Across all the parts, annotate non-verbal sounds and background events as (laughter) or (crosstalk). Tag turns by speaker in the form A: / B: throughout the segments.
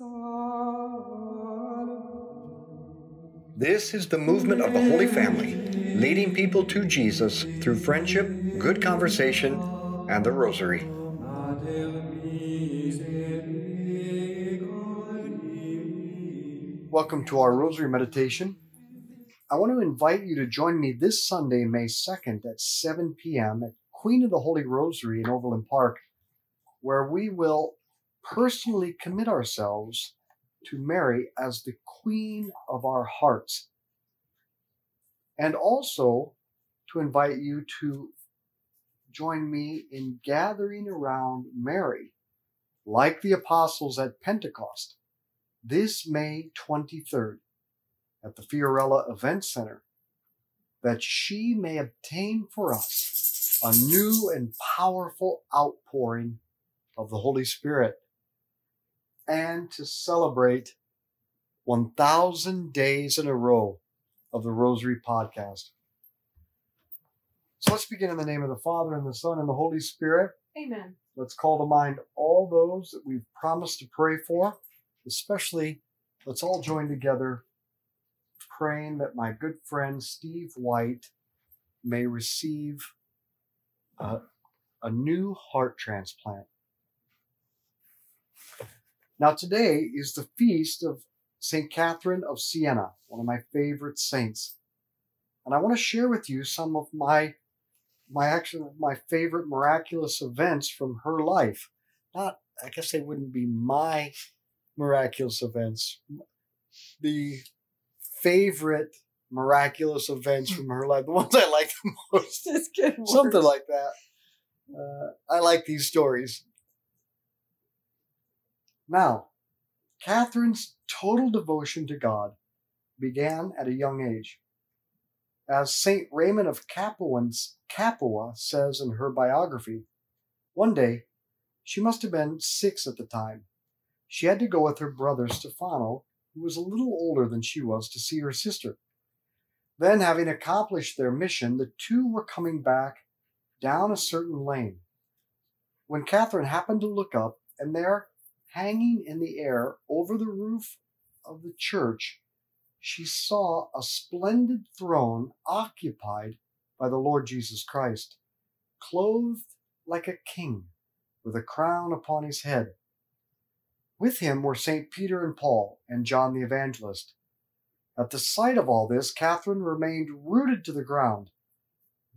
A: This is the movement of the Holy Family, leading people to Jesus through friendship, good conversation, and the Rosary. Welcome to our Rosary Meditation. I want to invite you to join me this Sunday, May 2nd at 7 p.m. at Queen of the Holy Rosary in Overland Park, where we will personally commit ourselves to Mary as the Queen of our hearts. And also to invite you to join me in gathering around Mary, like the apostles at Pentecost, this May 23rd at the Fiorella Event Center, that she may obtain for us a new and powerful outpouring of the Holy Spirit and to celebrate 1,000 days in a row of the Rosary podcast. So let's begin in the name of the Father, and the Son, and the Holy Spirit.
B: Amen.
A: Let's call to mind all those that we've promised to pray for, especially let's all join together praying that my good friend Steve White may receive a, a new heart transplant. Now, today is the feast of St. Catherine of Siena, one of my favorite saints. And I want to share with you some of my my actual my favorite miraculous events from her life. Not I guess they wouldn't be my miraculous events. The favorite miraculous events from her life, the ones I like the (laughs) most. Something like that. Uh, I like these stories. Now, Catherine's total devotion to God began at a young age. As St. Raymond of Capua says in her biography, one day, she must have been six at the time. She had to go with her brother Stefano, who was a little older than she was, to see her sister. Then, having accomplished their mission, the two were coming back down a certain lane. When Catherine happened to look up, and there, hanging in the air over the roof of the church, she saw a splendid throne occupied by the Lord Jesus Christ, clothed like a king, with a crown upon his head. With him were St. Peter and Paul and John the Evangelist. At the sight of all this, Catherine remained rooted to the ground,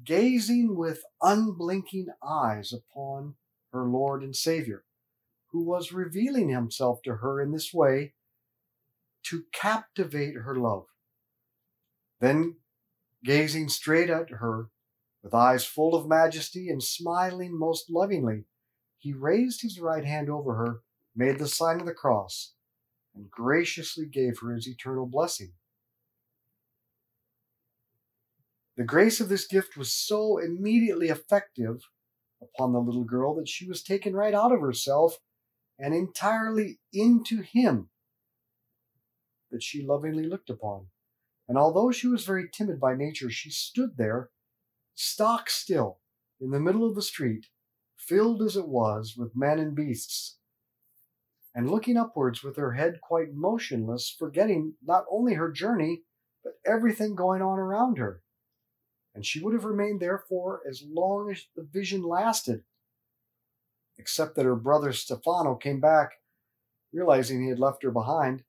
A: gazing with unblinking eyes upon her Lord and Savior who was revealing himself to her in this way to captivate her love. Then, gazing straight at her, with eyes full of majesty and smiling most lovingly, he raised his right hand over her, made the sign of the cross, and graciously gave her his eternal blessing. The grace of this gift was so immediately effective upon the little girl that she was taken right out of herself and entirely into him that she lovingly looked upon. And although she was very timid by nature, she stood there, stock still, in the middle of the street, filled as it was with men and beasts, and looking upwards with her head quite motionless, forgetting not only her journey, but everything going on around her. And she would have remained there for as long as the vision lasted, except that her brother Stefano came back, realizing he had left her behind,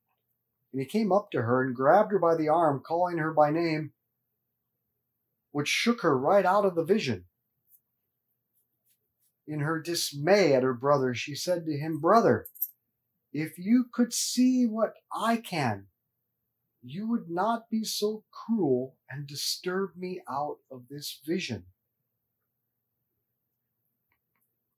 A: and he came up to her and grabbed her by the arm, calling her by name, which shook her right out of the vision. In her dismay at her brother, she said to him, Brother, if you could see what I can, you would not be so cruel and disturb me out of this vision.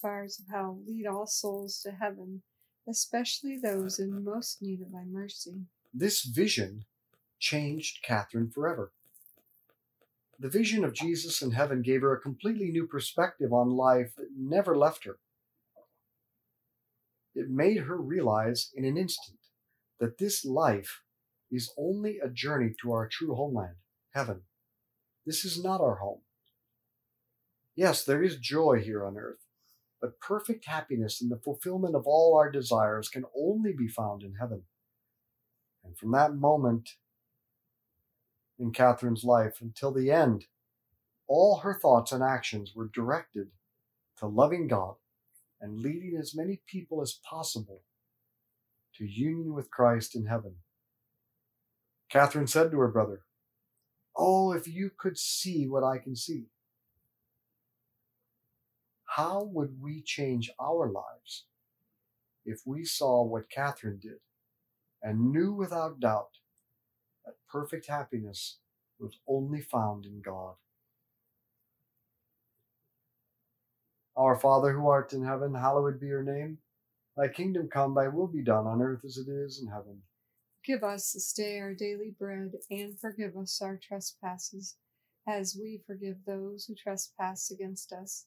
B: fires of hell, lead all souls to heaven, especially those in most need of thy mercy.
A: this vision changed Catherine forever. The vision of Jesus in heaven gave her a completely new perspective on life that never left her. It made her realize in an instant that this life is only a journey to our true homeland, heaven. This is not our home. Yes, there is joy here on earth, but perfect happiness and the fulfillment of all our desires can only be found in heaven. And from that moment in Catherine's life until the end, all her thoughts and actions were directed to loving God and leading as many people as possible to union with Christ in heaven. Catherine said to her brother, Oh, if you could see what I can see. How would we change our lives if we saw what Catherine did and knew without doubt that perfect happiness was only found in God? Our Father who art in heaven, hallowed be your name. Thy kingdom come, thy will be done on earth as it is in heaven.
B: Give us this day our daily bread, and forgive us our trespasses, as we forgive those who trespass against us.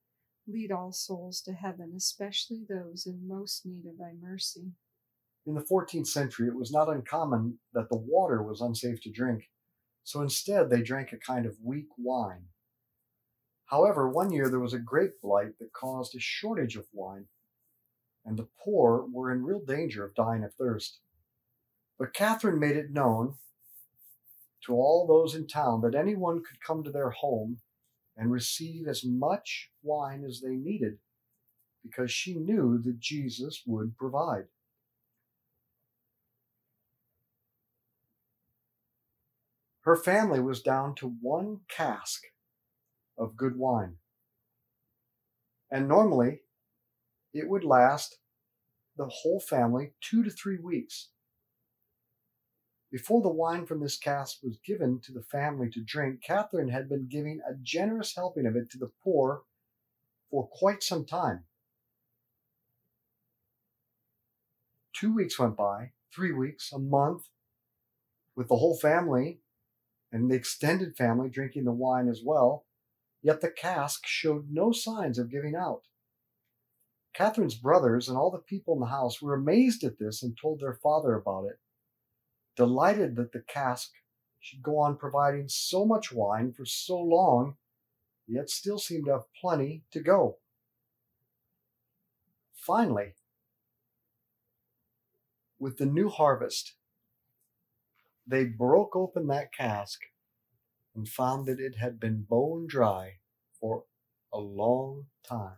B: Lead all souls to heaven, especially those in most need of thy mercy.
A: in the 14th century, it was not uncommon that the water was unsafe to drink, so instead they drank a kind of weak wine. However, one year there was a grape blight that caused a shortage of wine, and the poor were in real danger of dying of thirst. But Catherine made it known to all those in town that anyone could come to their home and receive as much wine as they needed, because she knew that Jesus would provide. Her family was down to one cask of good wine. And normally, it would last the whole family two to three weeks. Before the wine from this cask was given to the family to drink, Catherine had been giving a generous helping of it to the poor for quite some time. Two weeks went by, three weeks, a month, with the whole family and the extended family drinking the wine as well, yet the cask showed no signs of giving out. Catherine's brothers and all the people in the house were amazed at this and told their father about it, delighted that the cask should go on providing so much wine for so long, yet still seemed to have plenty to go. Finally, with the new harvest, they broke open that cask and found that it had been bone dry for a long time.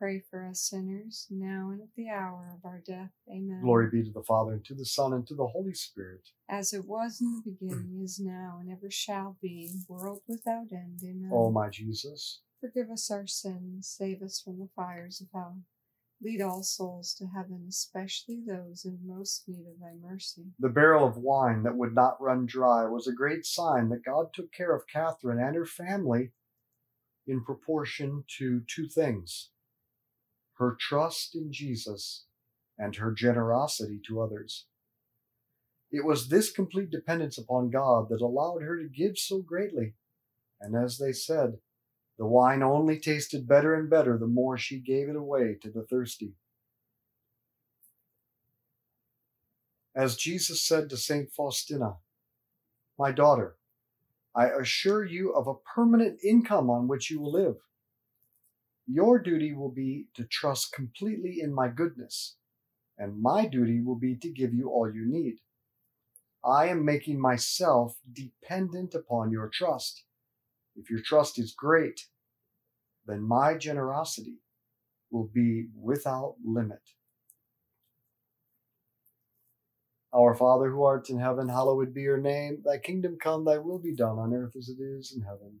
B: pray for us sinners, now and at the hour of our death. Amen.
A: Glory be to the Father, and to the Son, and to the Holy Spirit.
B: As it was in the beginning, is now, and ever shall be, world without end. Amen.
A: O my Jesus,
B: Forgive us our sins, save us from the fires of hell. Lead all souls to heaven, especially those in most need of thy mercy.
A: the barrel of wine that would not run dry was a great sign that God took care of Catherine and her family in proportion to two things her trust in Jesus and her generosity to others. It was this complete dependence upon God that allowed her to give so greatly. And as they said, the wine only tasted better and better the more she gave it away to the thirsty. As Jesus said to St. Faustina, My daughter, I assure you of a permanent income on which you will live. Your duty will be to trust completely in my goodness, and my duty will be to give you all you need. I am making myself dependent upon your trust. If your trust is great, then my generosity will be without limit. Our Father who art in heaven, hallowed be your name. Thy kingdom come, thy will be done on earth as it is in heaven.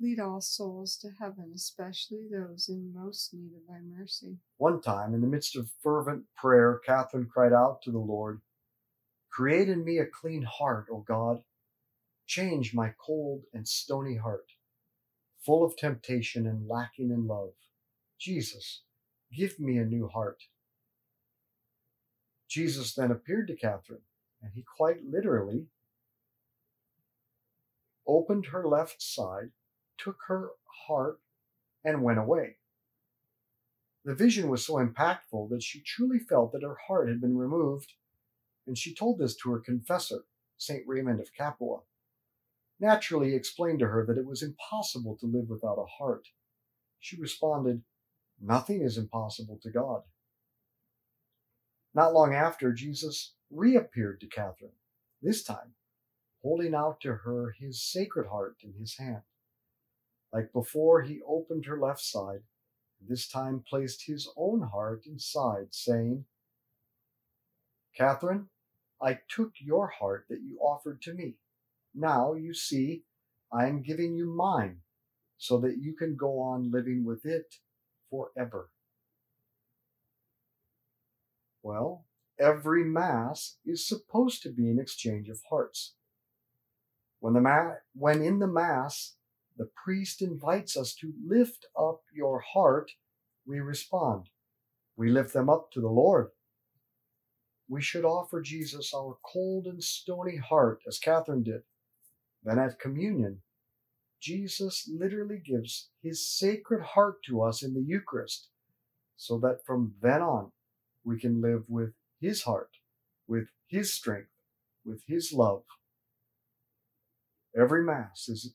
B: Lead all souls to heaven, especially those in most need of thy mercy.
A: One time, in the midst of fervent prayer, Catherine cried out to the Lord, Create in me a clean heart, O God. Change my cold and stony heart, full of temptation and lacking in love. Jesus, give me a new heart. Jesus then appeared to Catherine, and he quite literally opened her left side, took her heart, and went away. The vision was so impactful that she truly felt that her heart had been removed, and she told this to her confessor, St. Raymond of Capua. Naturally, he explained to her that it was impossible to live without a heart. She responded, Nothing is impossible to God. Not long after, Jesus reappeared to Catherine, this time holding out to her his sacred heart in his hand. Like before, he opened her left side, and this time placed his own heart inside, saying, Catherine, I took your heart that you offered to me. Now, you see, I am giving you mine, so that you can go on living with it forever. Well, every Mass is supposed to be an exchange of hearts. When, the ma- when in the Mass, the priest invites us to lift up your heart, we respond. We lift them up to the Lord. We should offer Jesus our cold and stony heart, as Catherine did. Then at communion, Jesus literally gives his sacred heart to us in the Eucharist, so that from then on we can live with his heart, with his strength, with his love. Every Mass is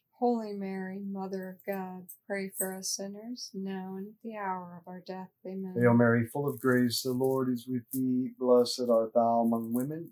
B: Holy Mary, Mother of God, pray for us sinners, now and at the hour of our death. Amen.
A: Hail Mary, full of grace, the Lord is with thee. Blessed art thou among women,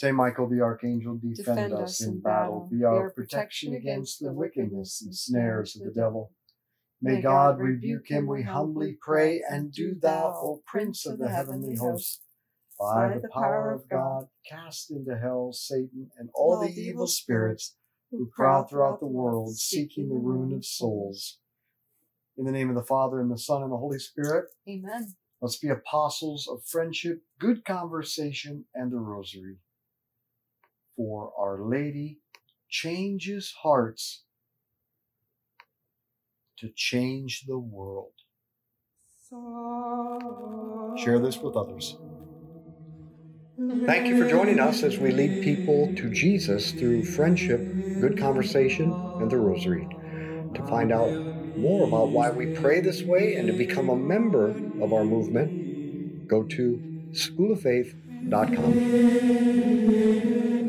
A: Saint Michael the Archangel, defend,
B: Defend
A: us
B: us
A: in
B: battle.
A: Be our protection against the wickedness and snares of the devil. May God rebuke him, we humbly pray, and do thou, O Prince of the heavenly host, by the power of God, cast into hell Satan and all the evil spirits who prowl throughout the world, seeking the ruin of souls. In the name of the Father, and the Son, and the Holy Spirit,
B: Amen.
A: let's be apostles of friendship, good conversation, and the rosary. For Our Lady changes hearts to change the world. Share this with others. Thank you for joining us as we lead people to Jesus through friendship, good conversation, and the rosary. To find out more about why we pray this way and to become a member of our movement, go to schooloffaith.com.